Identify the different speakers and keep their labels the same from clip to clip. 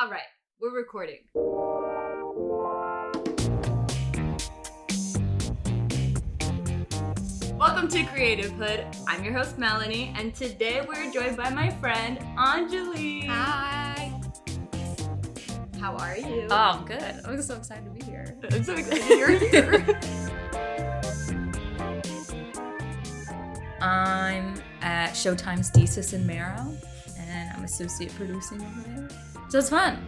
Speaker 1: All right, we're recording. Welcome to Creative Hood. I'm your host, Melanie, and today we're joined by my friend, Onjoli.
Speaker 2: Hi.
Speaker 1: How are you?
Speaker 2: Oh, I'm good. I'm so excited to be here.
Speaker 1: I'm so excited you're here.
Speaker 2: I'm at Showtime's Desus and Mero, and I'm associate producing over there. So it's fun.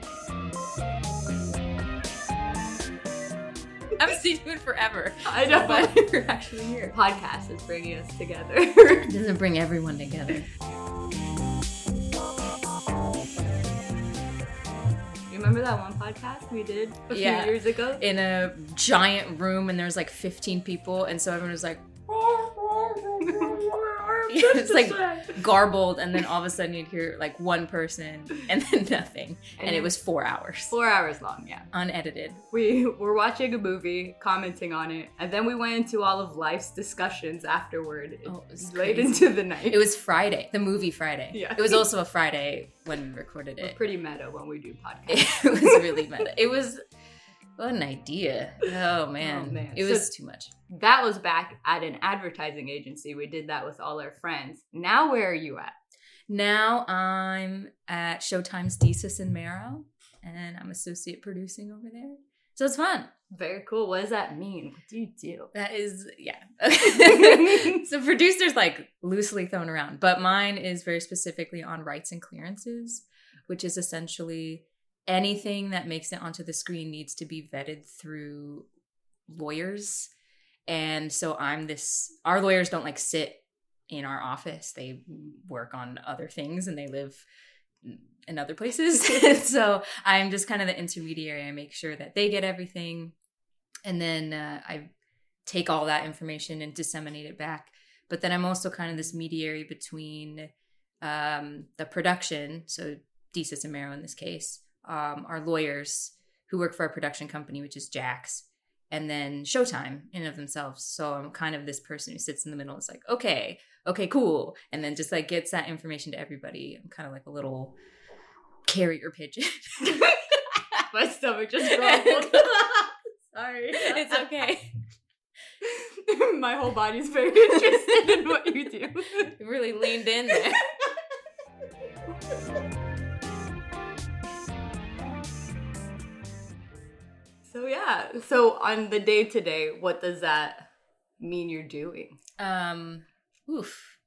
Speaker 2: I've seen you forever.
Speaker 1: I know.
Speaker 2: But you're actually here.
Speaker 1: podcast is bringing us together.
Speaker 2: It doesn't bring everyone together.
Speaker 1: you remember that one podcast we did a few
Speaker 2: Yeah.
Speaker 1: years ago?
Speaker 2: In a giant room, and there was like 15 people, and so everyone was like it's like garbled, and then all of a sudden you'd hear like one person, and then nothing, and it was four hours,
Speaker 1: four hours long, yeah.
Speaker 2: unedited.
Speaker 1: We were watching a movie, commenting on it, and then we went into all of life's discussions afterward.
Speaker 2: Oh,
Speaker 1: late
Speaker 2: crazy.
Speaker 1: into the night.
Speaker 2: It was Friday, the movie Friday.
Speaker 1: Yeah.
Speaker 2: It was also a Friday when we recorded
Speaker 1: We're
Speaker 2: it.
Speaker 1: pretty meta when we do podcasts.
Speaker 2: It was really meta. It was what an idea. Oh, oh man.
Speaker 1: Oh, man.
Speaker 2: It
Speaker 1: So-
Speaker 2: was too much.
Speaker 1: that was back at an advertising agency. We did that with all our friends. Now, where are you at?
Speaker 2: Now I'm at Showtime's Desus and Mero, and I'm associate producing over there. So it's fun.
Speaker 1: Very cool. What does that mean? What do you do?
Speaker 2: That is, yeah. so producers like loosely thrown around, but mine is very specifically on rights and clearances, which is essentially anything that makes it onto the screen needs to be vetted through lawyers. And so I'm this, our lawyers don't like sit in our office, they work on other things and they live in other places. so I'm just kind of the intermediary. I make sure that they get everything. And then uh, I take all that information and disseminate it back. But then I'm also kind of this mediary between um, the production, so Desus and Mero in this case, um, our lawyers who work for our production company, which is Jax, and then Showtime in of themselves. So I'm kind of this person who sits in the middle. It's like, okay, okay, cool, and then just like gets that information to everybody. I'm kind of like a little carrier pigeon.
Speaker 1: My stomach just grumbled.
Speaker 2: Sorry, it's okay.
Speaker 1: My whole body's very interested in what you do.
Speaker 2: You really leaned in there.
Speaker 1: Yeah. So on the day to day, what does that mean you're doing?
Speaker 2: Um, oof.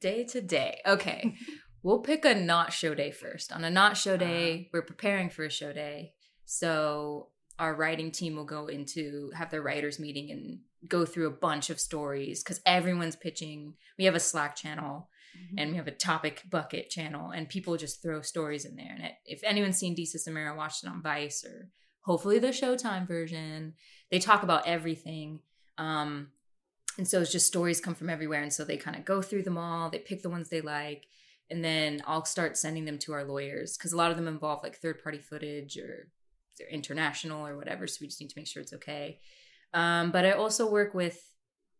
Speaker 2: Day to day. Okay. we'll pick a not show day first. On a not show day, we're preparing for a show day. So our writing team will go into have their writers meeting and go through a bunch of stories because everyone's pitching. We have a Slack channel and we have a topic bucket channel and people just throw stories in there. And it, if anyone's seen Desus and Mero watched it on Vice or hopefully the Showtime version, they talk about everything. Um, and so it's just stories come from everywhere. And so they kind of go through them all, they pick the ones they like, and then I'll start sending them to our lawyers because a lot of them involve like third party footage or they're international or whatever. So we just need to make sure it's okay. Um, but I also work with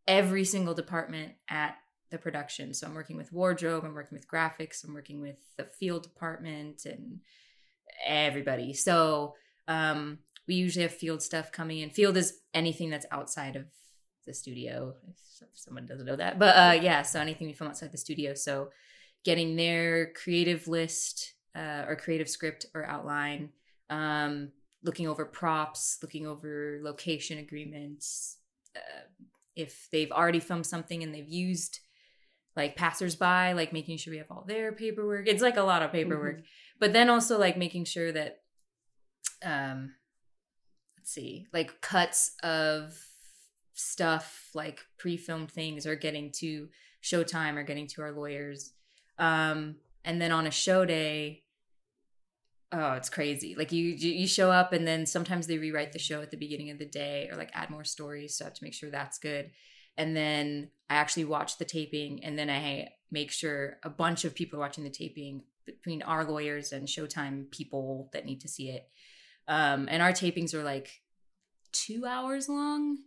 Speaker 2: every single department at the production. So I'm working with wardrobe, I'm working with graphics, I'm working with the field department and everybody. So um, we usually have field stuff coming in. Field is anything that's outside of the studio, if someone doesn't know that. But uh, yeah, so anything we film outside the studio. So getting their creative list uh, or creative script or outline, um, looking over props, looking over location agreements. Uh, if they've already filmed something and they've used like passersby, like making sure we have all their paperwork. It's like a lot of paperwork, but then also like making sure that, um, let's see, like cuts of stuff, like pre-filmed things, are getting to Showtime or getting to our lawyers. Um, and then on a show day, oh, it's crazy. Like you, you you show up and then sometimes they rewrite the show at the beginning of the day or like add more stories. So I have to make sure that's good. And then I actually watch the taping and then I make sure a bunch of people are watching the taping between our lawyers and Showtime people that need to see it. Um, and our tapings are like two hours long,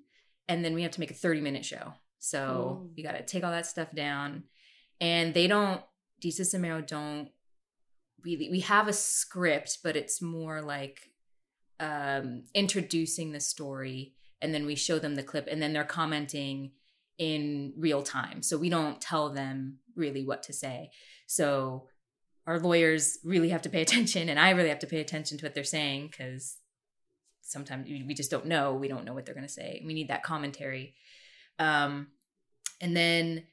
Speaker 2: and then we have to make a 30 minute show. So
Speaker 1: Mm.
Speaker 2: you got to take all that stuff down. And they don't, Desus and Mero don't really we have a script, but it's more like um, introducing the story, and then we show them the clip, and then they're commenting in real time. So we don't tell them really what to say. So our lawyers really have to pay attention, and I really have to pay attention to what they're saying because sometimes we just don't know. We don't know what they're going to say. We need that commentary. Um, and then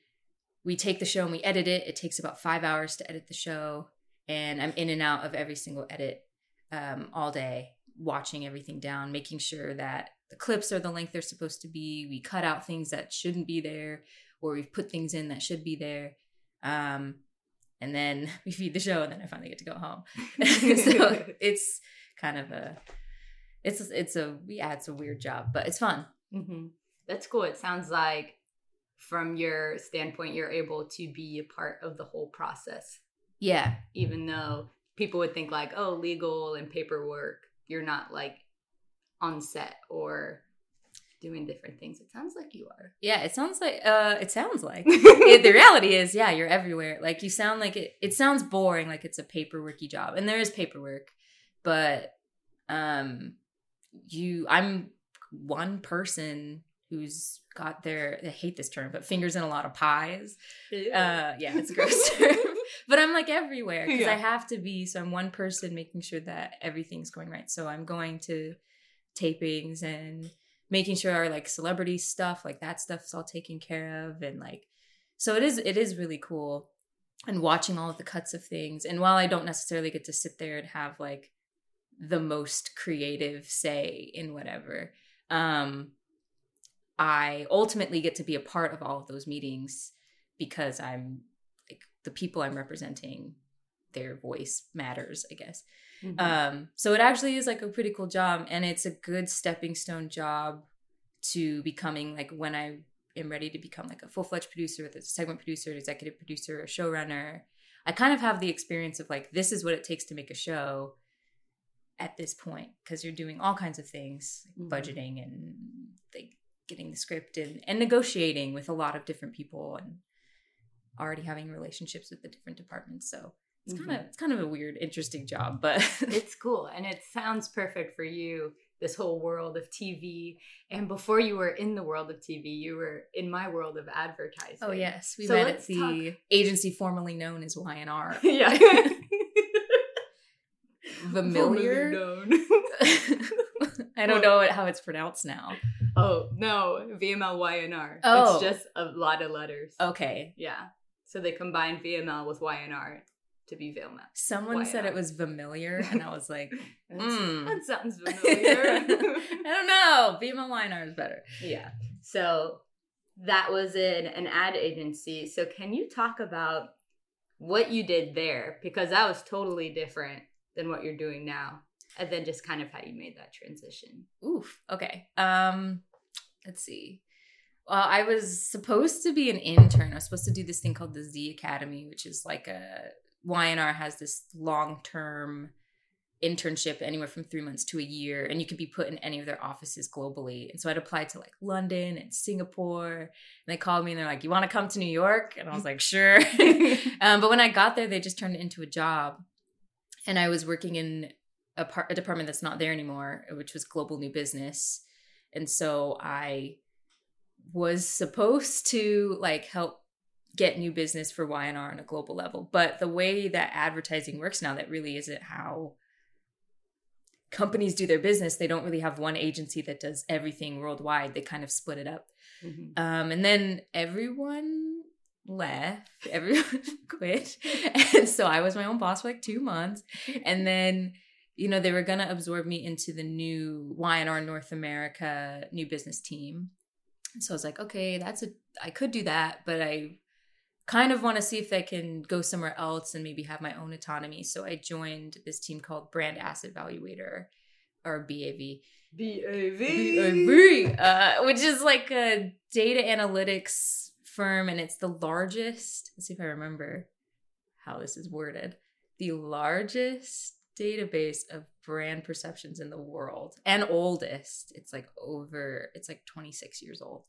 Speaker 2: we take the show and we edit it. It takes about five hours to edit the show. And I'm in and out of every single edit um, all day, watching everything down, making sure that the clips are the length they're supposed to be. We cut out things that shouldn't be there, or we've put things in that should be there. Um, and then we feed the show, and then I finally get to go home. so it's kind of a, it's it's a yeah, it's a weird job, but it's fun.
Speaker 1: Mm-hmm. That's cool. It sounds like from your standpoint, you're able to be a part of the whole process.
Speaker 2: Yeah.
Speaker 1: Even though people would think like, oh, legal and paperwork, you're not like on set or doing different things. It sounds like you are.
Speaker 2: Yeah, it sounds like uh it sounds like. it, the reality is, yeah, you're everywhere. Like you sound like it it sounds boring like it's a paperworky job. And there is paperwork, but um you I'm one person who's got their I hate this term, but fingers in a lot of pies. Uh yeah, it's a gross term. but I'm like everywhere because yeah. I have to be. So I'm one person making sure that everything's going right. So I'm going to tapings and making sure our like celebrity stuff, like that stuff's all taken care of. And like so it is it is really cool. And watching all of the cuts of things. And while I don't necessarily get to sit there and have like the most creative say in whatever, um, I ultimately get to be a part of all of those meetings because I'm like the people I'm representing, their voice matters, I guess. Mm-hmm. Um, so it actually is like a pretty cool job, and it's a good stepping stone job to becoming like when I am ready to become like a full fledged producer, the segment producer, executive producer, a showrunner. I kind of have the experience of like this is what it takes to make a show at this point because you're doing all kinds of things, like mm-hmm. budgeting and like getting the script and, and negotiating with a lot of different people and already having relationships with the different departments. So it's mm-hmm. kind of it's kind of a weird, interesting job, but
Speaker 1: it's cool and it sounds perfect for you. This whole world of TV, and before you were in the world of TV, you were in my world of advertising.
Speaker 2: Oh yes, we so met at the talk. agency formerly known as Y&R.
Speaker 1: yeah,
Speaker 2: familiar. I don't know how it's pronounced now.
Speaker 1: Oh no, VML Y&R. Oh, it's just a lot of letters.
Speaker 2: Okay.
Speaker 1: Yeah. So they combined VML with Y&R to be VML.
Speaker 2: Someone Y&R. said it was familiar, and I was like, mm.
Speaker 1: that sounds familiar.
Speaker 2: I don't know. VML Y&R is better.
Speaker 1: Yeah. So that was in an ad agency. So can you talk about what you did there? Because that was totally different than what you're doing now and then just kind of how you made that transition
Speaker 2: oof okay um let's see well i was supposed to be an intern i was supposed to do this thing called the z academy which is like a Y&R has this long-term internship anywhere from three months to a year and you can be put in any of their offices globally. And so i'd applied to like london and singapore and they called me and they're like you want to come to new york? And i was like sure. Um, but when i got there they just turned it into a job and I was working in a, part, a department that's not there anymore, which was global new business. And so I was supposed to like help get new business for Y&R on a global level. But the way that advertising works now, that really isn't how companies do their business. They don't really have one agency that does everything worldwide. They kind of split it up. Mm-hmm. Um, and then everyone left, everyone quit. And so I was my own boss for like two months. And then, you know, they were going to absorb me into the new Y&R North America new business team. So I was like, okay, that's a, I could do that, but I kind of want to see if I can go somewhere else and maybe have my own autonomy. So I joined this team called Brand Asset Valuator or BAV.
Speaker 1: BAV.
Speaker 2: BAV, uh, which is like a data analytics firm and it's the largest let's see if i remember how this is worded the largest database of brand perceptions in the world and oldest it's like over it's like 26 years old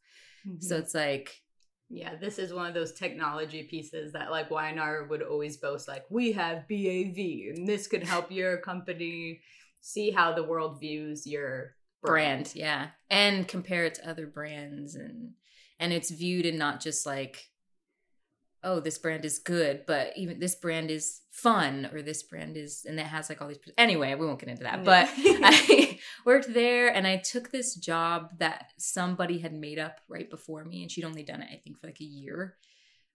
Speaker 2: mm-hmm. so it's like
Speaker 1: Yeah, this is one of those technology pieces that like Y&R would always boast like we have BAV and this could help your company see how the world views your brand.
Speaker 2: brand yeah and compare it to other brands and and it's viewed in not just like oh this brand is good but even this brand is fun or this brand is and it has like all these anyway we won't get into that but i worked there and i took this job that somebody had made up right before me and she'd only done it i think for like a year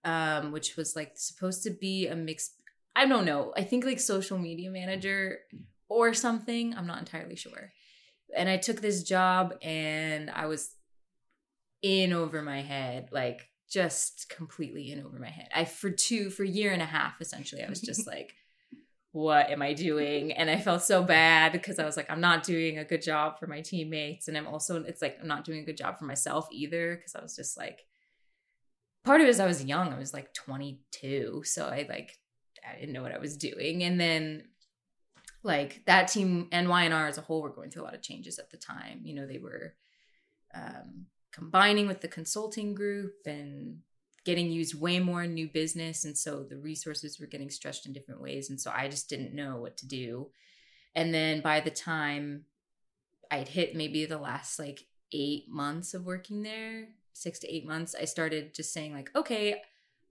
Speaker 2: um which was like supposed to be a mix i don't know i think like social media manager or something i'm not entirely sure and I took this job and I was in over my head, like just completely in over my head. I for two for a year and a half essentially, I was just like, what am I doing? And I felt so bad because I was like, I'm not doing a good job for my teammates, and I'm also it's like I'm not doing a good job for myself either because I was just like, part of it is I was young, I was like 22, so I like I didn't know what I was doing, and then like that team and Y&R as a whole were going through a lot of changes at the time. You know, they were um, combining with the consulting group and getting used way more in new business. And so the resources were getting stretched in different ways. And so I just didn't know what to do. And then by the time I'd hit maybe the last like eight months of working there, six to eight months, I started just saying, like, okay,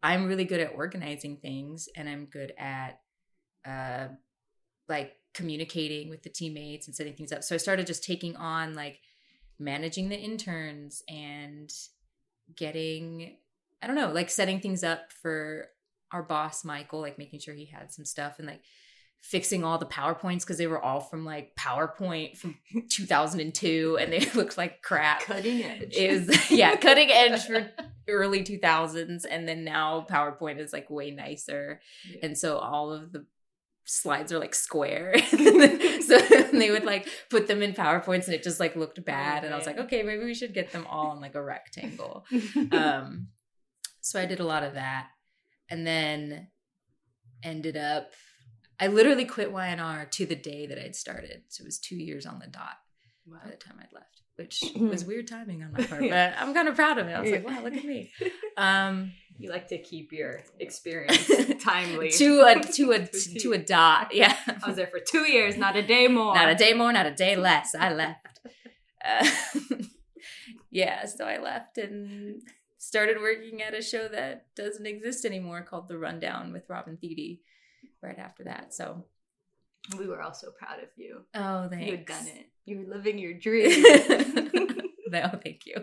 Speaker 2: I'm really good at organizing things and I'm good at uh, like communicating with the teammates and setting things up. So I started just taking on like managing the interns and getting I don't know, like setting things up for our boss Michael, like making sure he had some stuff and like fixing all the PowerPoints because they were all from like PowerPoint from 2002 and they looked like crap.
Speaker 1: Cutting edge.
Speaker 2: Is yeah, cutting edge for early 2000s and then now PowerPoint is like way nicer. Yeah. And so all of the slides are like square. So they would like put them in powerpoints and it just like looked bad. Oh, and i was like okay. Maybe we should get them all in like a rectangle. Um so i did a lot of that and then ended up i literally quit Y&R to the day that i'd started. So it was two years on the dot wow. by the time i'd left which was weird timing on my part but i'm kind of proud of it. I was like wow look at me. Um
Speaker 1: you like to keep your experience timely
Speaker 2: to a to a to a dot. Yeah,
Speaker 1: I was there for two years, not a day more.
Speaker 2: Not a day more, not a day less. I left. Uh, yeah, so I left and started working at a show that doesn't exist anymore called The Rundown with Robin Thede. Right after that, so
Speaker 1: we were all so proud of you.
Speaker 2: Oh, thanks.
Speaker 1: You had done it. You were living your dream.
Speaker 2: no, thank you.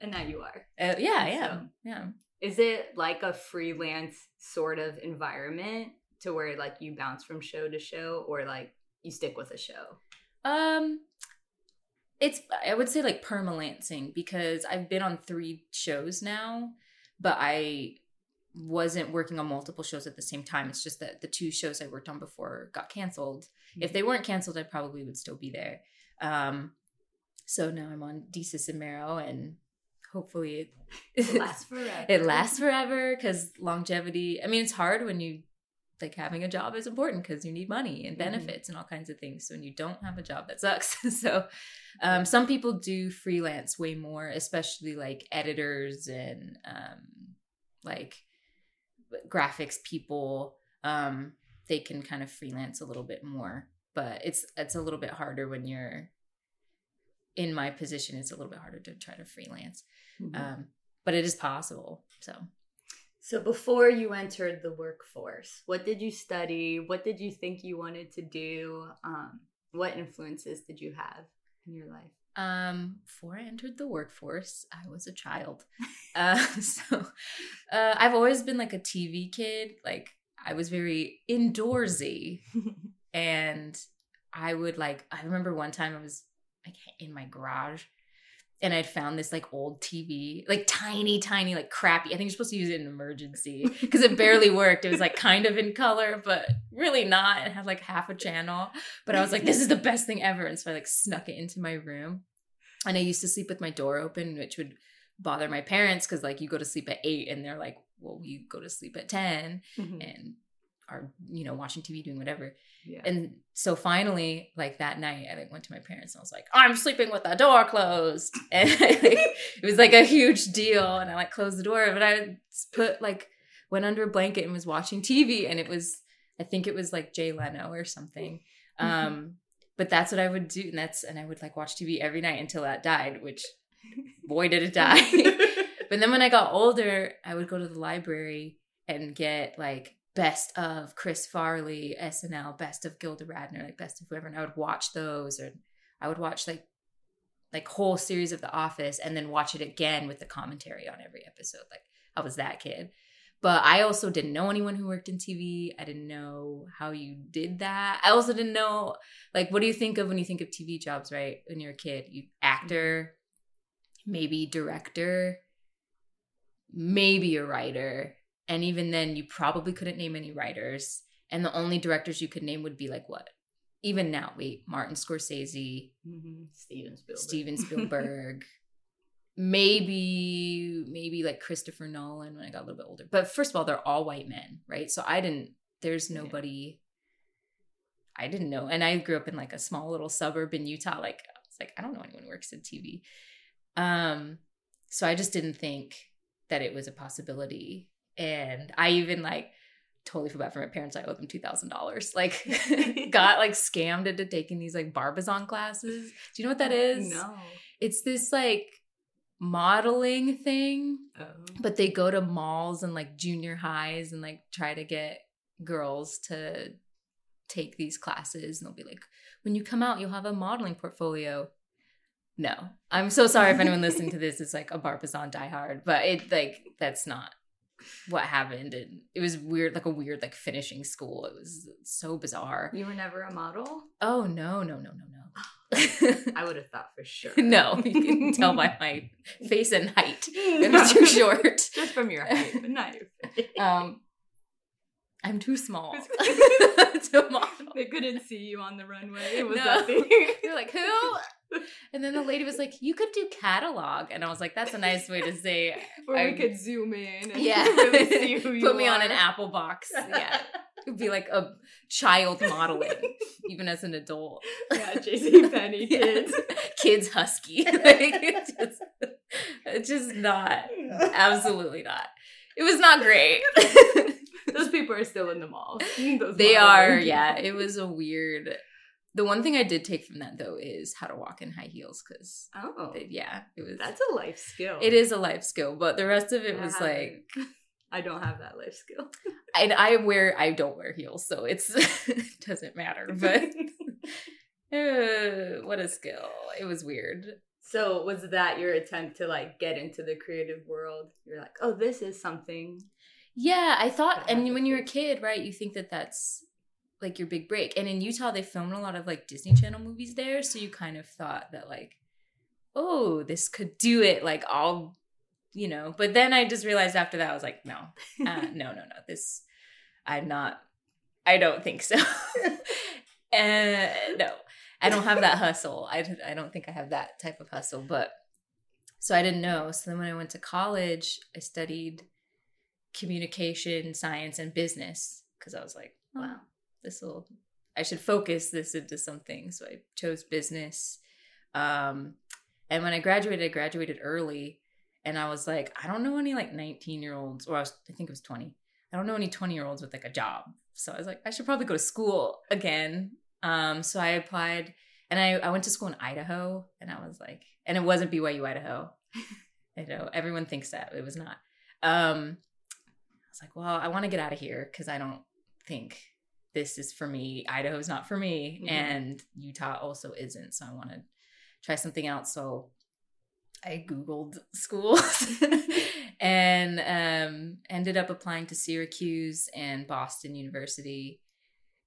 Speaker 1: And now you are.
Speaker 2: Uh, yeah, yeah, so,
Speaker 1: yeah. Is it like a freelance sort of environment to where like you bounce from show to show or like you stick with a show?
Speaker 2: Um it's I would say like permalancing because I've been on 3 shows now, but I wasn't working on multiple shows at the same time. It's just that the two shows I worked on before got canceled. Mm-hmm. If they weren't canceled, I probably would still be there. Um, so now I'm on Desus and Mero, and hopefully
Speaker 1: it, lasts forever.
Speaker 2: it lasts forever because longevity. I mean, it's hard when you like having a job is important because you need money and mm-hmm. benefits mm-hmm. and all kinds of things. So when you don't have a job, that sucks. so um, some people do freelance way more, especially like editors and um, like graphics people. Um, they can kind of freelance a little bit more, but it's it's a little bit harder when you're in my position. It's a little bit harder to try to freelance. Mm-hmm. Um, but it is possible. So,
Speaker 1: so before you entered the workforce, what did you study? What did you think you wanted to do? Um, what influences did you have in your life?
Speaker 2: Um, before I entered the workforce, I was a child. uh, so uh, I've always been like a TV kid. Like I was very indoorsy, and I would like. I remember one time I was like in my garage and I'd found this like old TV, like tiny, tiny, like crappy. I think you're supposed to use it in emergency because it barely worked. It was like kind of in color, but really not. It had like half a channel. But I was like, this is the best thing ever. And so I like snuck it into my room. And I used to sleep with my door open, which would bother my parents because like you go to sleep at eight and they're like, well, you go to sleep at 10. Mm-hmm. And are you know watching TV, doing whatever.
Speaker 1: Yeah.
Speaker 2: And so finally, like that night, I like went to my parents and I was like, "I'm sleeping with the door closed," and like, it was like a huge deal. And I like closed the door, but I put like went under a blanket and was watching TV, and it was I think it was like Jay Leno or something.
Speaker 1: Mhm.
Speaker 2: Um, but that's what I would do, and that's and I would like watch TV every night until that died, which boy did it die. But then when I got older, I would go to the library and get like best of Chris Farley, SNL, best of Gilda Radner, like best of whoever, and I would watch those, or I would watch like like whole series of The Office and then watch it again with the commentary on every episode. Like I was that kid. But I also didn't know anyone who worked in TV. I didn't know how you did that. I also didn't know like what do you think of when you think of TV jobs, right? When you're a kid, you actor, maybe director, maybe a writer. And even then, you probably couldn't name any writers. And the only directors you could name would be like what? Even now, wait, Martin Scorsese,
Speaker 1: Mhm. Steven Spielberg.
Speaker 2: Steven Spielberg, maybe, maybe like Christopher Nolan when I got a little bit older. But first of all, they're all white men, right? So I didn't, there's
Speaker 1: Yeah.
Speaker 2: nobody, I didn't know. And I grew up in like a small little suburb in Utah. Like, I was like, I don't know anyone who works in TV. Um, so I just didn't think that it was a possibility. And I even like totally feel bad for my parents. I owe them two thousand dollars. Like got like scammed into taking these like Barbizon classes. Do you know what that oh, is?
Speaker 1: No.
Speaker 2: It's this like modeling thing,
Speaker 1: Oh.
Speaker 2: but they go to malls and like junior highs and like try to get girls to take these classes and they'll be like, when you come out, you'll have a modeling portfolio. No, I'm so sorry if anyone listening to this is like a Barbizon diehard, but it like that's not what happened. And it was weird, like a weird like finishing school. It was so bizarre.
Speaker 1: You were never a model?
Speaker 2: Oh no, no, no, no, no.
Speaker 1: I would have thought for sure.
Speaker 2: no, you can tell by my face and height. it was too short.
Speaker 1: Just from your height, but not your face.
Speaker 2: Um, I'm too small to model.
Speaker 1: they couldn't see you on the runway. It was
Speaker 2: No.
Speaker 1: that thing.
Speaker 2: You're like, who? And then the lady was like, you could do catalog. And I was like, that's a nice way to say,
Speaker 1: Where
Speaker 2: I-
Speaker 1: we could zoom in and
Speaker 2: yeah,
Speaker 1: really see who you
Speaker 2: put me on an Apple box. Yeah, it'd be like a child modeling, even as an adult.
Speaker 1: yeah, JC Penney
Speaker 2: Yeah.
Speaker 1: kids.
Speaker 2: Kids husky. like, it's just, it's just not, absolutely not. It was not great.
Speaker 1: Those people are still in the mall. Those
Speaker 2: they are, yeah. It was a weird. The one thing I did take from that though is how to walk in high heels because
Speaker 1: Oh,
Speaker 2: yeah, it was.
Speaker 1: that's a life skill.
Speaker 2: it is a life skill, but the rest of it
Speaker 1: I
Speaker 2: was
Speaker 1: haven't.
Speaker 2: like,
Speaker 1: I don't have that life skill.
Speaker 2: and I wear, I don't wear heels, so it's it doesn't matter. But uh, what a skill! It was weird.
Speaker 1: so was that your attempt to like get into the creative world? You're like, oh, this is something.
Speaker 2: Yeah, I thought, and when you're a kid, right, you think that that's like your big break. And in Utah, they filmed a lot of like Disney Channel movies there, so you kind of thought that like, oh, this could do it. Like I'll, you know. But then I just realized after that, I was like, no, uh, no, no, no. This, I'm not. I don't think so. uh, no, I don't have that hustle. I I don't think I have that type of hustle. But so I didn't know. So then when I went to college, I studied communication, science, and business because I was like, wow,
Speaker 1: Wow.
Speaker 2: this will. I should focus this into something. So I chose business. Um, and when I graduated, I graduated early, and I was like, I don't know any like 19 year olds, or I was, I think it was 20. I don't know any 20 year olds with like a job. So I was like, I should probably go to school again. Um, so I applied, and I I went to school in Idaho, and I was like, and it wasn't BYU Idaho. I know everyone thinks that it was not. Um, was like, well, I want to get out of here because I don't think this is for me. Idaho's not for me,
Speaker 1: Mhm.
Speaker 2: and Utah also isn't. So I want to try something else. So I Googled schools and um, ended up applying to Syracuse and Boston University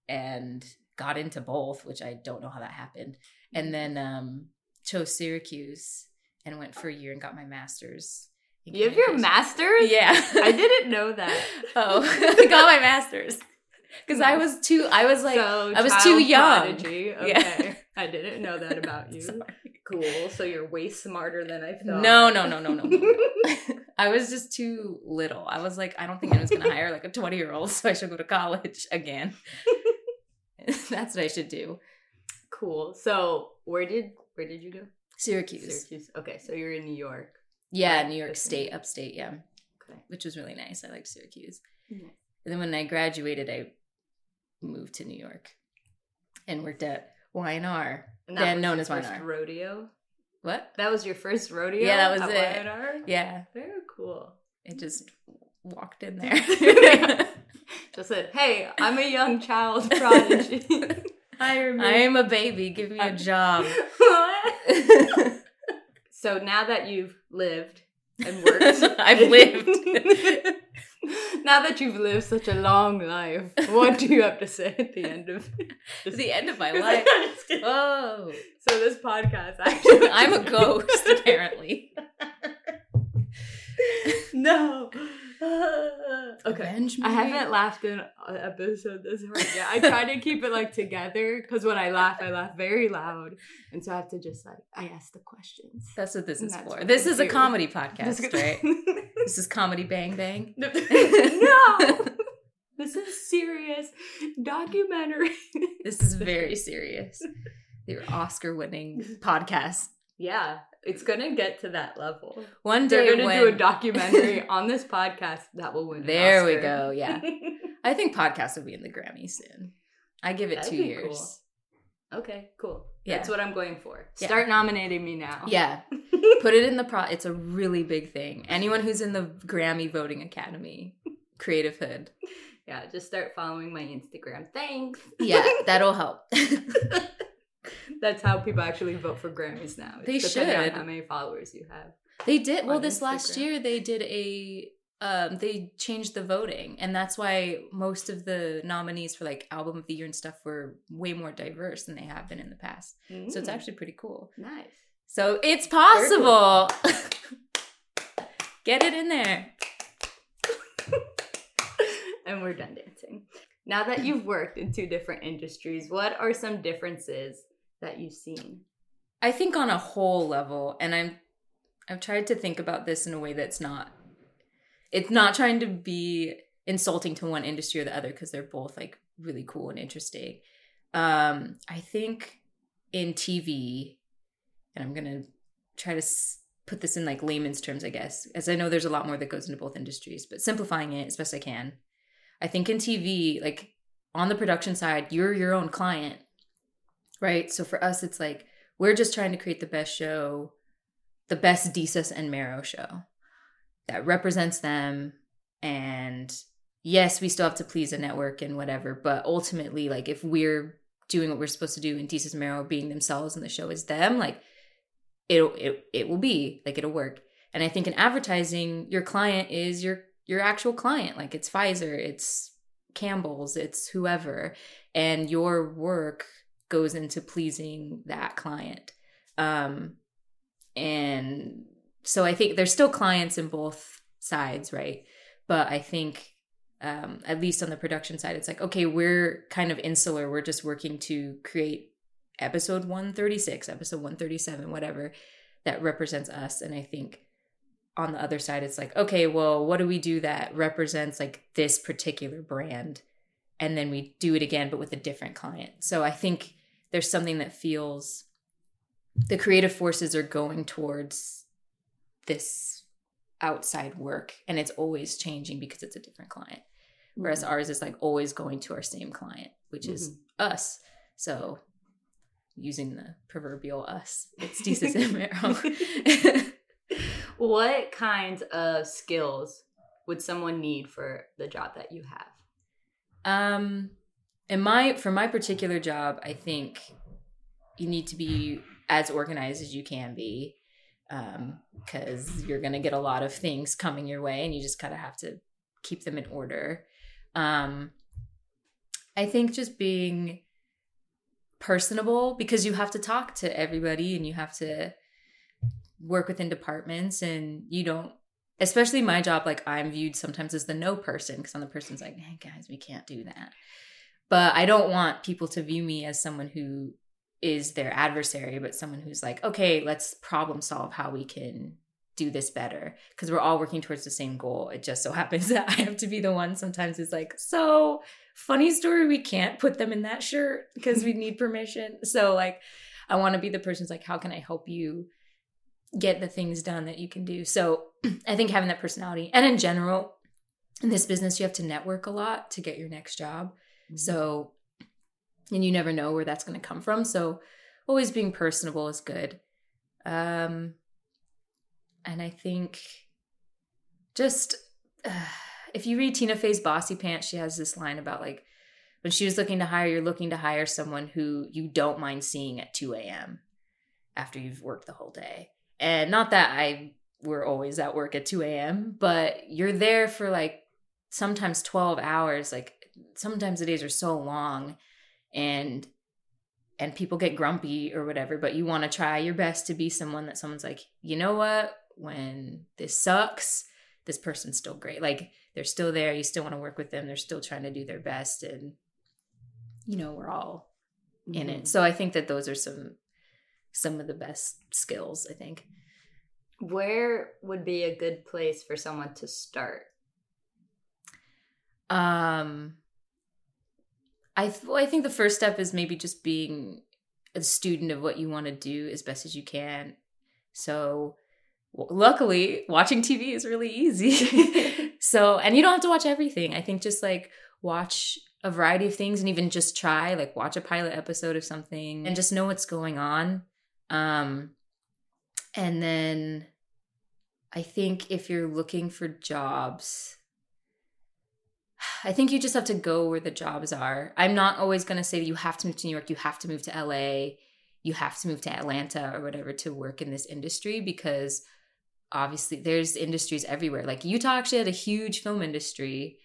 Speaker 2: and got into both, which I don't know how that happened. And then um, chose Syracuse and went for a year and got my master's. In
Speaker 1: You have your master's?
Speaker 2: Yeah.
Speaker 1: I didn't know that.
Speaker 2: Oh, I got my master's. Because I hmm. was too, I was like,
Speaker 1: so
Speaker 2: I was too young.
Speaker 1: prodigy.
Speaker 2: Yeah.
Speaker 1: Okay. I didn't know that about you.
Speaker 2: Sorry.
Speaker 1: Cool. So you're way smarter than I thought.
Speaker 2: No, no, no, no, no. no. I was just too little. I was like, I don't think anyone's gonna hire like a 20 year old, so I should go to college again. That's what I should do.
Speaker 1: Cool. So where did where did you go?
Speaker 2: Syracuse.
Speaker 1: Syracuse. Okay, so you're in New York.
Speaker 2: Yeah,
Speaker 1: Right,
Speaker 2: New York
Speaker 1: okay.
Speaker 2: State, upstate, yeah.
Speaker 1: Okay.
Speaker 2: Which was really nice. I liked Syracuse.
Speaker 1: Nice.
Speaker 2: And then when I graduated, I moved to New York and worked at.
Speaker 1: And
Speaker 2: Then known as
Speaker 1: first
Speaker 2: Y&R.
Speaker 1: rodeo.
Speaker 2: What?
Speaker 1: That was your first rodeo.
Speaker 2: Yeah, that was it.
Speaker 1: Y&R?
Speaker 2: Yeah,
Speaker 1: Very cool.
Speaker 2: it just mm. walked in there.
Speaker 1: Just said, "Hey, I'm a young child prodigy. Hire me."
Speaker 2: I am a baby. Give me a job.
Speaker 1: So now that you've lived and worked,
Speaker 2: I've lived.
Speaker 1: now that you've lived such a long life, what do you have to say at the end of
Speaker 2: It's the end of my life. Oh,
Speaker 1: So this podcast, actually,
Speaker 2: I'm a ghost apparently.
Speaker 1: no. okay. I haven't laughed in an episode this hard yet. I try to keep it like together because when I laugh, I laugh very loud, and so I have to just like I ask the questions.
Speaker 2: That's what this is for. This
Speaker 1: I
Speaker 2: is a comedy podcast,
Speaker 1: Just-
Speaker 2: right? This is comedy bang bang.
Speaker 1: no, this is serious documentary.
Speaker 2: This is very serious. Your Oscar winning podcast.
Speaker 1: Yeah, it's gonna get to that level.
Speaker 2: One day
Speaker 1: They're gonna
Speaker 2: when
Speaker 1: do a documentary on this podcast that will win.
Speaker 2: There we go, yeah. I think podcasts will be in the Grammy soon. I give it
Speaker 1: That'd
Speaker 2: two years.
Speaker 1: okay, cool.
Speaker 2: Yeah.
Speaker 1: That's what I'm going for.
Speaker 2: Yeah.
Speaker 1: Start nominating me now.
Speaker 2: Yeah. Put it in the pro it's a really big thing. Anyone who's in the Grammy voting academy, creative hood.
Speaker 1: Yeah, just start following my Instagram. Thanks.
Speaker 2: Yeah, that'll help.
Speaker 1: That's how people actually vote for Grammys now.
Speaker 2: They
Speaker 1: depending on
Speaker 2: should.
Speaker 1: how many followers you have.
Speaker 2: They did well this last year they did a um they changed the voting and that's why most of the nominees for like album of the year and stuff were way more diverse than they have been in the past. So it's
Speaker 1: Mm,
Speaker 2: actually pretty cool.
Speaker 1: nice.
Speaker 2: So it's possible. Get it in there.
Speaker 1: and we're done dancing. Now that you've worked in two different industries, what are some differences that you've seen?
Speaker 2: I think on a whole level, and I'm I've tried to think about this in a way that's not it's not trying to be insulting to one industry or the other because they're both like really cool and interesting. Um, I think in TV, and I'm gonna try to s- put this in like layman's terms, I guess, as I know there's a lot more that goes into both industries, but simplifying it as best I can. I think in TV, like on the production side, you're your own client, right? So for us, it's like we're just trying to create the best show, the best Desus and Mero show that represents them. And yes, we still have to please a network and whatever, but ultimately, like if we're doing what we're supposed to do and Desus and Mero being themselves and the show is them, like it'll it, it will be like it'll work. And I think in advertising, your client is your your actual client. Like it's Pfizer, it's Campbell's, it's whoever, and your work goes into pleasing that client. Um, and so I think there's still clients in both sides, right? But I think um, at least on the production side, it's like okay, we're kind of insular. We're just working to create episode 136, episode 137, whatever that represents us. And I think on the other side, it's like, okay, well, what do we do that represents like this particular brand? And then we do it again, but with a different client. So I think there's something that feels the creative forces are going towards this outside work and it's always changing because it's a different client. Whereas
Speaker 1: Mm-hmm.
Speaker 2: ours is like always going to our same client, which is us. So using the proverbial us, it's Desus and Mero.
Speaker 1: what kinds of skills would someone need for the job that you have?
Speaker 2: Um, in my for my particular job, I think you need to be as organized as you can be, um, because you're gonna get a lot of things coming your way, and you just kind of have to keep them in order. Um, I think just being personable because you have to talk to everybody and you have to work within departments and you don't especially my job like i'm viewed sometimes as the no person because i'm the person's like hey guys we can't do that but i don't want people to view me as someone who is their adversary, but someone who's like, okay, let's problem solve how we can do this better because we're all working towards the same goal. It just so happens that I have to be the one sometimes it's like, so funny story, we can't put them in that shirt because we need permission. So like I want to be the person's like, how can I help you get the things done that you can do? So I think having that personality and in general, in this business, you have to network a lot to get your next job. Mm-hmm. So and you never know where that's going to come from. So always being personable is good. Um, and I think just uh, if you read Tina Fey's Bossypants, she has this line about like when she was looking to hire, you're looking to hire someone who you don't mind seeing at 2 a.m. after you've worked the whole day. And not that I were always at work at 2 a.m., but you're there for like sometimes 12 hours. Like sometimes the days are so long and and people get grumpy or whatever but you want to try your best to be someone that someone's like you know what when this sucks this person's still great like they're still there you still want to work with them they're still trying to do their best and you know we're all mm-hmm. in it mm-hmm. so i think that those are some some of the best skills i think
Speaker 1: where would be a good place for someone to start
Speaker 2: um I th- well, I think the first step is maybe just being a student of what you want to do as best as you can. So luckily watching TV is really easy. so and you don't have to watch everything. I think just like watch a variety of things and even just try like watch a pilot episode of something and just know what's going on. Um and then I think if you're looking for jobs, I think you just have to go where the jobs are. I'm not always going to say that you have to move to New York, you have to move to LA, you have to move to Atlanta or whatever to work in this industry because obviously there's industries everywhere. Like Utah actually had a huge film industry.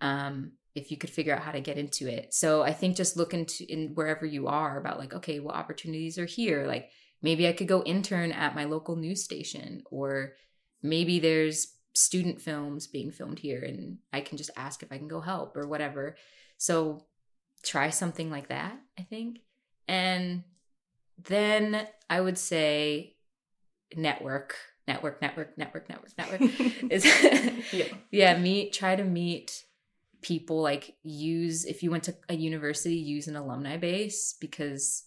Speaker 2: Um, if you could figure out how to get into it. So I think just look into in wherever you are about like, okay, what opportunities are here? Like maybe I could go intern at my local news station, or maybe there's student films being filmed here and I can just ask if I can go help or whatever. So try something like that, I think. And then I would say network, network, network, network, network, network is yeah. yeah, meet try to meet people like use if you went to a university use an alumni base because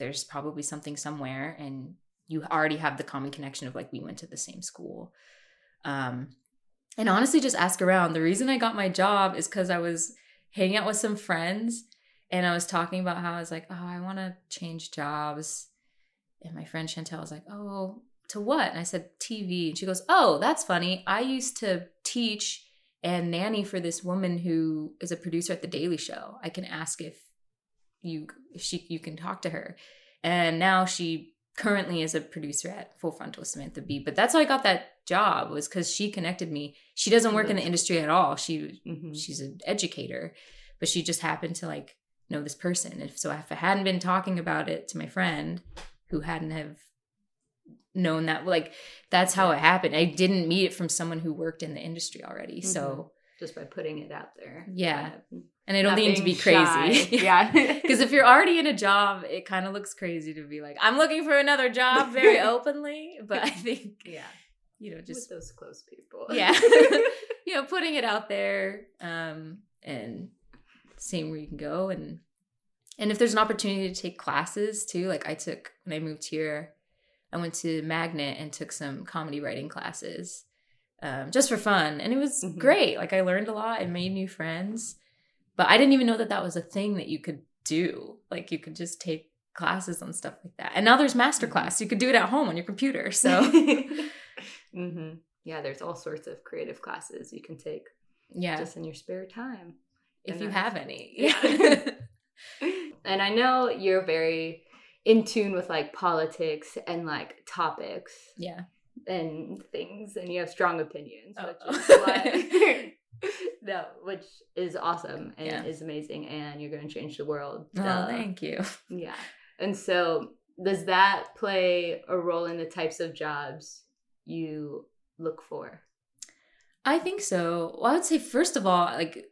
Speaker 2: there's probably something somewhere and you already have the common connection of like we went to the same school um, and honestly, just ask around. The reason I got my job is because I was hanging out with some friends and I was talking about how I was like, oh, I want to change jobs. And my friend Chantel was like, oh, to what? And I said, TV. And she goes, oh, that's funny. I used to teach and nanny for this woman who is a producer at The Daily Show. I can ask if you she you can talk to her. And now she currently is a producer at Full Frontal with Samantha Bee. But that's how I got that job was because she connected me. She doesn't work in the industry at all. She mm-hmm. she's an educator, but she just happened to like know this person. If so, if I hadn't been talking about it to my friend who hadn't have known that, like that's how it happened. I didn't meet it from someone who worked in the industry already. Mm-hmm. So
Speaker 1: just by putting it out there,
Speaker 2: yeah. And I don't need to be crazy.
Speaker 1: Yeah.
Speaker 2: Because if you're already in a job, it kind of looks crazy to be like, I'm looking for another job very openly. But I think,
Speaker 1: yeah,
Speaker 2: you know, just
Speaker 1: With those close people.
Speaker 2: Yeah. you know, putting it out there um, and seeing where you can go. And, and if there's an opportunity to take classes too, like I took when I moved here, I went to Magnet and took some comedy writing classes um, just for fun. And it was mm-hmm. great. Like I learned a lot and made new friends. But I didn't even know that that was a thing that you could do. Like you could just take classes on stuff like that. And now there's masterclass. Mm-hmm. You could do it at home on your computer. So
Speaker 1: mm-hmm. yeah, there's all sorts of creative classes you can take.
Speaker 2: Yeah,
Speaker 1: just in your spare time,
Speaker 2: if you have any.
Speaker 1: Yeah. and I know you're very in tune with like politics and like topics.
Speaker 2: Yeah.
Speaker 1: And things, and you have strong opinions, oh. which is why no, which is awesome and yeah. is amazing, and you're going to change the world.
Speaker 2: Oh, thank you.
Speaker 1: Yeah, and so does that play a role in the types of jobs you look for?
Speaker 2: I think so. Well, I would say first of all, like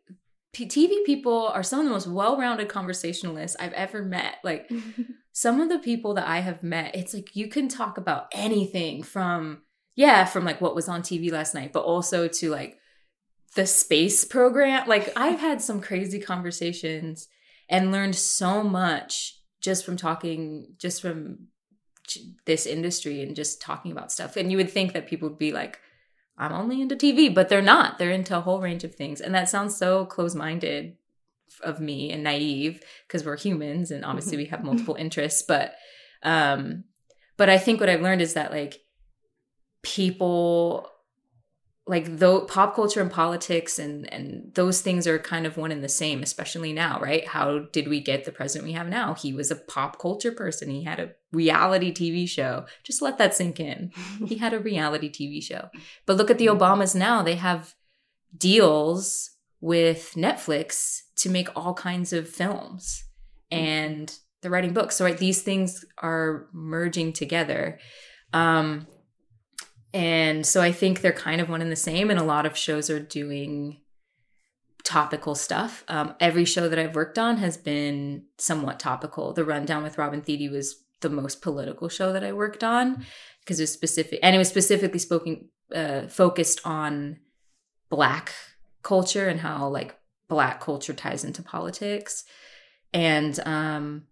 Speaker 2: TV people are some of the most well-rounded conversationalists I've ever met. Like some of the people that I have met, it's like you can talk about anything from yeah, from like what was on TV last night, but also to like the space program. Like I've had some crazy conversations and learned so much just from talking just from this industry and just talking about stuff. And you would think that people would be like I'm only into TV, but they're not. They're into a whole range of things. And that sounds so close minded of me and naive because we're humans and obviously we have multiple interests. But, um, but I think what I've learned is that like people like though pop culture and politics and and those things are kind of one and the same especially now right? How did we get the president we have now? He was a pop culture person. He had a reality tv show. Just let that sink in. He had a reality tv show. But look at the obamas now. They have deals with netflix to make all kinds of films and they're writing books. So right these things are merging together. Um and so I think they're kind of one and the same. And a lot of shows are doing topical stuff. Um, every show that I've worked on has been somewhat topical. The Rundown with Robin Thede was the most political show that I worked on because it was specific, and it was specifically spoken, uh, focused on Black culture and how like Black culture ties into politics. And um,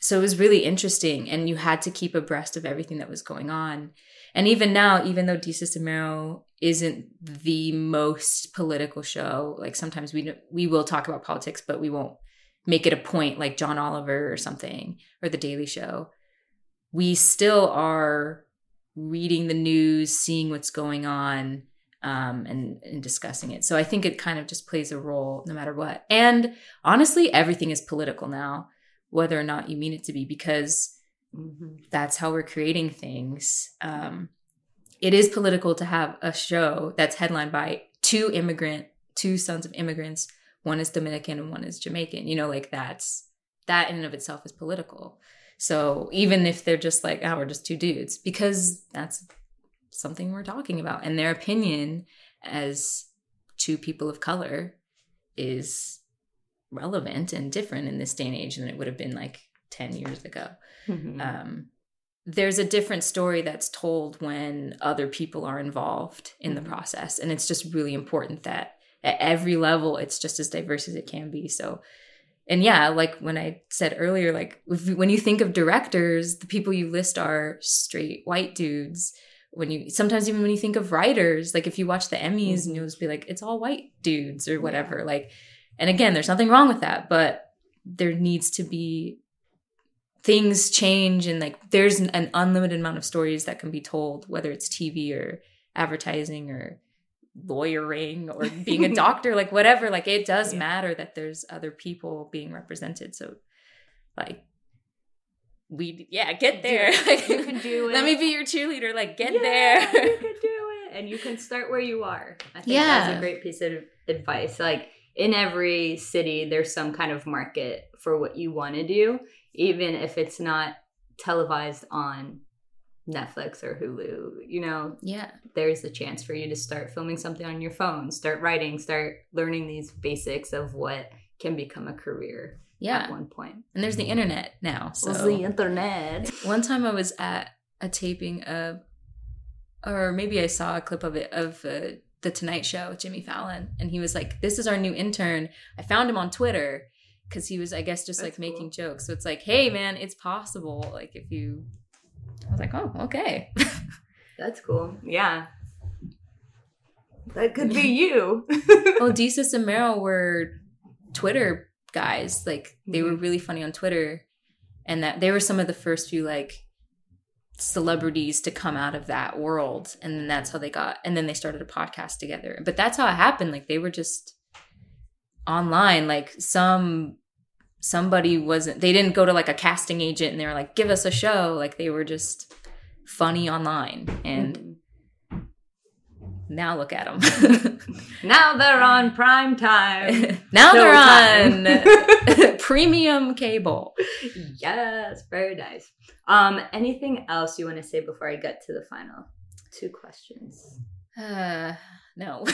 Speaker 2: so it was really interesting, and you had to keep abreast of everything that was going on. And even now, even though Desus and Mero isn't the most political show, like sometimes we we will talk about politics, but we won't make it a point like John Oliver or something or The Daily Show. We still are reading the news, seeing what's going on, um, and, and discussing it. So I think it kind of just plays a role no matter what. And honestly, everything is political now, whether or not you mean it to be, because Mm-hmm. That's how we're creating things. Um, it is political to have a show that's headlined by two immigrant, two sons of immigrants. One is Dominican and one is Jamaican. You know, like that's that in and of itself is political. So even if they're just like, oh, we're just two dudes, because that's something we're talking about, and their opinion as two people of color is relevant and different in this day and age than it would have been like 10 years ago. Mm-hmm. Um, there's a different story that's told when other people are involved in mm-hmm. the process. And it's just really important that at every level, it's just as diverse as it can be. So, and yeah, like when I said earlier, like if, when you think of directors, the people you list are straight white dudes. When you sometimes even when you think of writers, like if you watch the Emmys mm-hmm. and you'll just be like, it's all white dudes or whatever. Yeah. Like, and again, there's nothing wrong with that, but there needs to be things change and like there's an unlimited amount of stories that can be told whether it's tv or advertising or lawyering or being a doctor like whatever like it does yeah. matter that there's other people being represented. So like we yeah get there. like, you can do it let me be your cheerleader like get yeah, there.
Speaker 1: you can do it. And you can start where you are. I think yeah. that's a great piece of advice. Like in every city there's some kind of market for what you want to do even if it's not televised on Netflix or Hulu, you know,
Speaker 2: yeah,
Speaker 1: there's a chance for you to start filming something on your phone, start writing, start learning these basics of what can become a career.
Speaker 2: Yeah,
Speaker 1: at one point.
Speaker 2: And there's the internet now. So
Speaker 1: the internet.
Speaker 2: One time I was at a taping of, or maybe I saw a clip of it of uh, the Tonight Show with Jimmy Fallon, and he was like, "This is our new intern. I found him on Twitter." Because he was, I guess, just That's like making cool. jokes. So it's like, hey, man, it's possible. Like if you, I was like, oh, okay.
Speaker 1: That's cool. Yeah. That could be you.
Speaker 2: well, Desus and Mero were Twitter guys. Like they were mm-hmm. really funny on Twitter, and that they were some of the first few like celebrities to come out of that world, and then that's how they got. And then they started a podcast together. But that's how it happened. Like they were just online like some somebody wasn't they didn't go to like a casting agent and they were like give us a show. Like they were just funny online and now look at them
Speaker 1: now they're on prime time.
Speaker 2: Now they're on premium cable.
Speaker 1: Yes very nice. Um anything else you want to say before i get to the final two questions?
Speaker 2: Uh no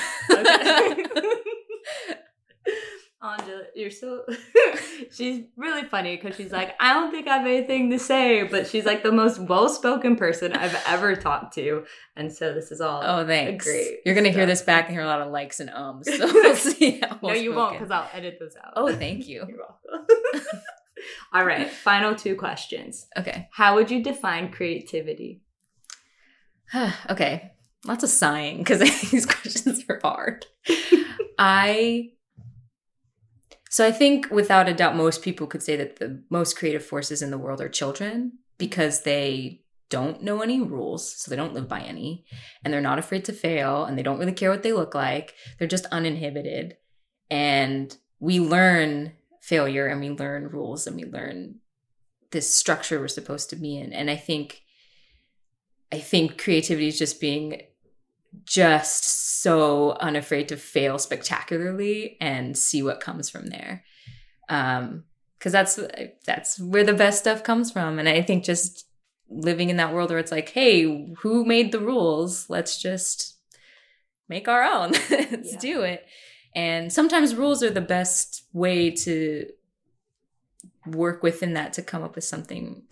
Speaker 1: Angela, you're so. she's really funny because she's like, I don't think I have anything to say, but she's like the most well spoken person I've ever talked to. And so this is all.
Speaker 2: Oh, thanks.
Speaker 1: Great.
Speaker 2: You're gonna hear this back and hear a lot of likes and ums. So we'll see. How
Speaker 1: No, you won't because I'll edit those out.
Speaker 2: Oh, thank you.
Speaker 1: You're welcome. all right. Final two questions.
Speaker 2: Okay.
Speaker 1: How would you define creativity?
Speaker 2: okay. Lots of sighing because these questions are hard. I so I think without a doubt most people could say that the most creative forces in the world are children because they don't know any rules, so they don't live by any, and they're not afraid to fail and they don't really care what they look like. They're just uninhibited. And we learn failure and we learn rules and we learn this structure we're supposed to be in. And I think I think creativity is just being just so unafraid to fail spectacularly and see what comes from there. Um because that's that's where the best stuff comes from and I think just living in that world where it's like, hey, who made the rules? Let's just make our own. Let's
Speaker 1: Yeah.
Speaker 2: do it. And sometimes rules are the best way to work within that to come up with something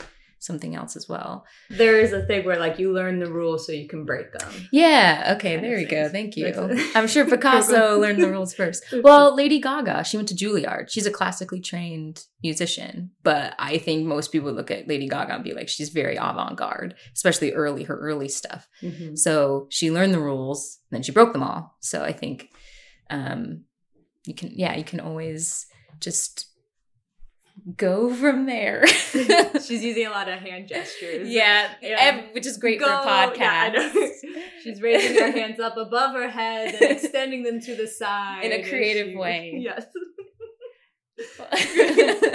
Speaker 2: something else as well.
Speaker 1: There is a thing where like you learn the rules so you can break them.
Speaker 2: Yeah. Okay.
Speaker 1: Kind
Speaker 2: There you go. Thank you. I'm sure Picasso learned the rules first. Well, Lady Gaga, she went to Juilliard. She's a classically trained musician, but I think most people look at Lady Gaga and be like, she's very avant garde, especially early, her early stuff.
Speaker 1: Mhm.
Speaker 2: So she learned the rules, then she broke them all. So I think um, you can, yeah, you can always just go from there.
Speaker 1: She's using a lot of hand gestures.
Speaker 2: yeah,
Speaker 1: Yeah.
Speaker 2: which is great for
Speaker 1: Go-
Speaker 2: podcasts.
Speaker 1: yeah, She's raising her hands up above her head and extending them to the side
Speaker 2: In a creative
Speaker 1: she-
Speaker 2: way.
Speaker 1: Yes.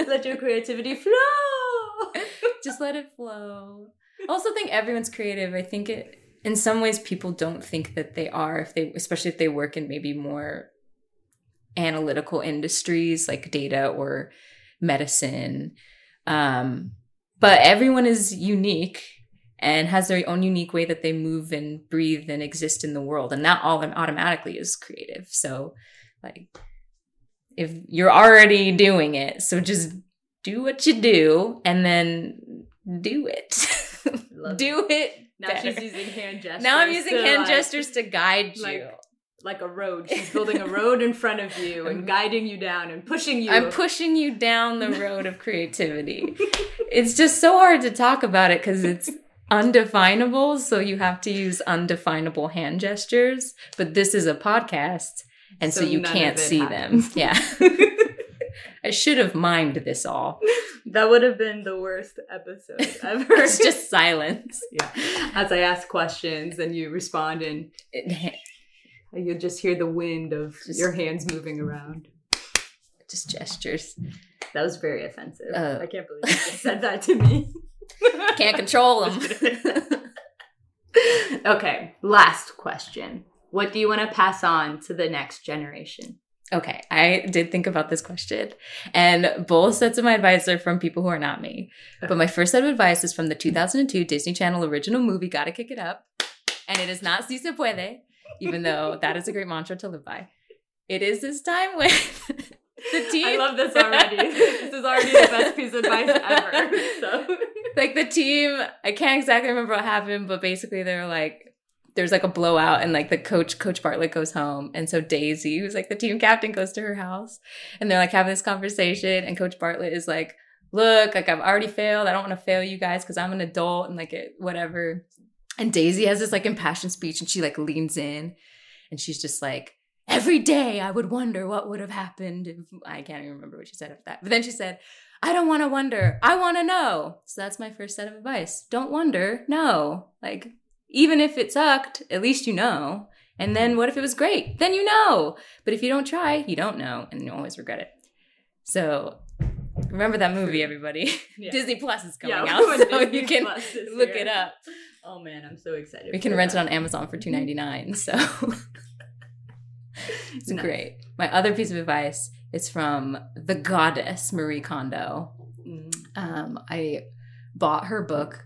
Speaker 1: Let your creativity flow.
Speaker 2: just let it flow. I also think everyone's creative. I think it in some ways people don't think that they are if they especially if they work in maybe more analytical industries like data or medicine. Um but everyone is unique and has their own unique way that they move and breathe and exist in the world and that all automatically is creative. So like if you're already doing it, so just do what you do and then do it. Do it.
Speaker 1: Now
Speaker 2: better.
Speaker 1: she's using hand gestures.
Speaker 2: now I'm using hand
Speaker 1: like-
Speaker 2: gestures to guide you.
Speaker 1: like, like a road. She's building a road in front of you and guiding you down and pushing you.
Speaker 2: I'm pushing you down the road of creativity. it's just so hard to talk about it because it's undefinable. So you have to use undefinable hand gestures. But this is a podcast. And so,
Speaker 1: So
Speaker 2: you can't see
Speaker 1: happens.
Speaker 2: them. Yeah. I should have mimed this all.
Speaker 1: that would have been the worst episode ever.
Speaker 2: It's just silence.
Speaker 1: yeah. As I ask questions and you respond, and
Speaker 2: It-
Speaker 1: you'll just hear the wind of
Speaker 2: Just-
Speaker 1: your hands moving around.
Speaker 2: just gestures.
Speaker 1: That was very offensive.
Speaker 2: Oh.
Speaker 1: I can't believe you just said that to me.
Speaker 2: Can't control them.
Speaker 1: okay, last question. What do you want to pass on to the next generation?
Speaker 2: Okay, I did think about this question, and both sets of my advice are from people who are not me. But my first set of advice is from the 2002 Disney Channel original movie, Gotta Kick It Up. And it is not Si Se Puede, even though that is a great mantra to live by. It is this time when the team.
Speaker 1: I love this already. this is already the best piece of advice ever. So
Speaker 2: like the team, I can't exactly remember what happened, but basically they're like, there's like a blowout, and like the coach, Coach Bartlett, goes home, and so Daisy, who's like the team captain, goes to her house, and they're like having this conversation, and Coach Bartlett is like, "Look, like I've already failed. I don't want to fail you guys because I'm an adult and like it, whatever." And Daisy has this like impassioned speech, and she like leans in, and she's just like. Every day I would wonder what would have happened if I can't even remember what she said after that. But then she said, I don't want to wonder. I want to know. So that's my first set of advice. Don't wonder. No. Like, even if it sucked, at least you know. And then what if it was great? Then you know. But if you don't try, you don't know. And you always regret it. So remember that movie, everybody.
Speaker 1: Yeah.
Speaker 2: Disney Plus is coming
Speaker 1: Yeah,
Speaker 2: out. So you can look
Speaker 1: here.
Speaker 2: it up.
Speaker 1: Oh man, I'm so excited.
Speaker 2: We can rent it on Amazon for two ninety nine. So it's
Speaker 1: Nice.
Speaker 2: great. My other piece of advice is from the goddess Marie Kondo.
Speaker 1: Mm.
Speaker 2: um, I bought her book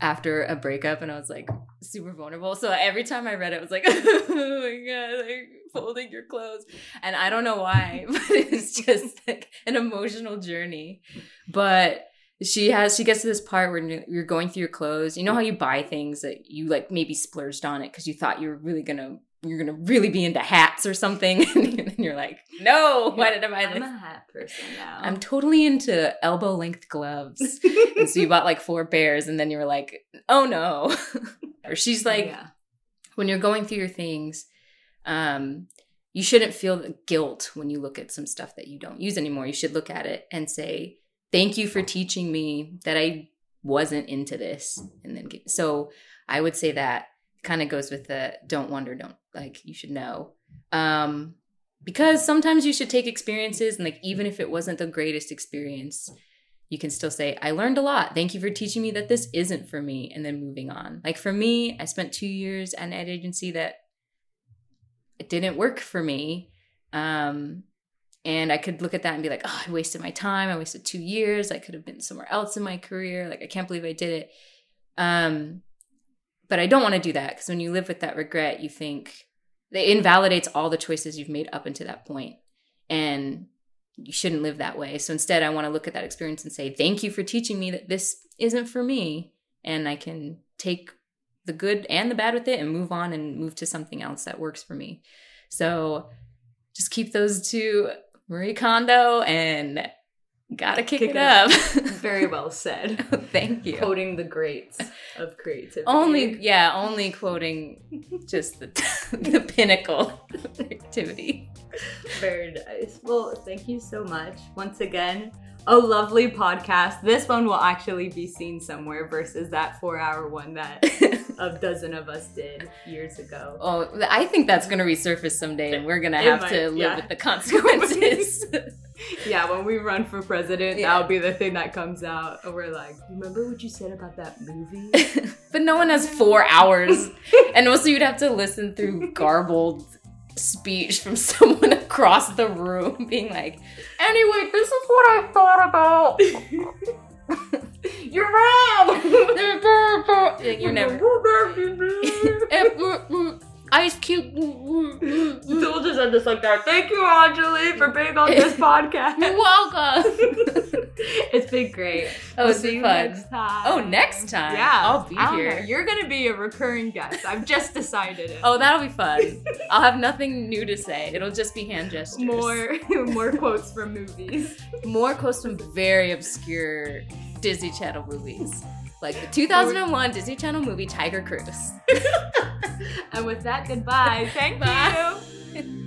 Speaker 2: after a breakup and I was like super vulnerable. So every time I read it, I was like, oh my god, like folding your clothes. And I don't know why, but it's just like an emotional journey. But she has she gets to this part where you're going through your clothes. You know how you buy things that you like maybe splurged on it because you thought you were really gonna you're gonna really be into hats or something, and you're like, no, why did I buy this?
Speaker 1: I'm a hat person now.
Speaker 2: I'm totally into elbow length gloves, and so you bought like four pairs, and then you were like, oh no. or she's like, yeah. when you're going through your things, um, you shouldn't feel guilt when you look at some stuff that you don't use anymore. You should look at it and say, thank you for teaching me that I wasn't into this, and then so I would say that kind of goes with the don't wonder, don't like you should know. Um, because sometimes you should take experiences and like even if it wasn't the greatest experience, you can still say, I learned a lot. Thank you for teaching me that this isn't for me, and then moving on. Like for me, I spent two years at an ad agency that it didn't work for me. Um, and I could look at that and be like, oh, I wasted my time. I wasted two years. I could have been somewhere else in my career. Like, I can't believe I did it. Um, but I don't want to do that because when you live with that regret, you think it invalidates all the choices you've made up until that point. And you shouldn't live that way. So instead, I want to look at that experience and say, thank you for teaching me that this isn't for me. And I can take the good and the bad with it and move on and move to something else that works for me. So just keep those two Marie Kondo and Gotta kick, kick it, it, up.
Speaker 1: Very well said.
Speaker 2: Thank you.
Speaker 1: Quoting the greats of creativity.
Speaker 2: Only, yeah, only quoting just the, the pinnacle of creativity.
Speaker 1: Very nice. Well, thank you so much. Once again, a lovely podcast. This one will actually be seen somewhere versus that four hour one that a dozen of us did years ago.
Speaker 2: Oh, I think that's going to resurface someday and we're going to have might, to live yeah. with the consequences.
Speaker 1: yeah, when we run for president, yeah. that'll be the thing that comes out. And we're like, remember what you said about that movie?
Speaker 2: but no one has four hours. and also, you'd have to listen through garbled speech from someone across the room being like, anyway, this is what I thought about.
Speaker 1: You're wrong!
Speaker 2: You're never. Ice Cube.
Speaker 1: We'll just end this like that. Thank you, Onjoli, for being on this podcast.
Speaker 2: You're welcome.
Speaker 1: it's been great.
Speaker 2: Oh, it's been fun. Next time. Oh, next time.
Speaker 1: Yeah,
Speaker 2: I'll be here.
Speaker 1: Know. You're gonna be a recurring guest. I've just decided it.
Speaker 2: Oh, that'll be fun. I'll have nothing new to say. It'll just be hand gestures.
Speaker 1: More, more quotes from movies.
Speaker 2: More quotes from very obscure Disney Channel movies like the 2001 Disney Channel movie Tiger Cruise.
Speaker 1: and with that, goodbye. Thank Bye. you.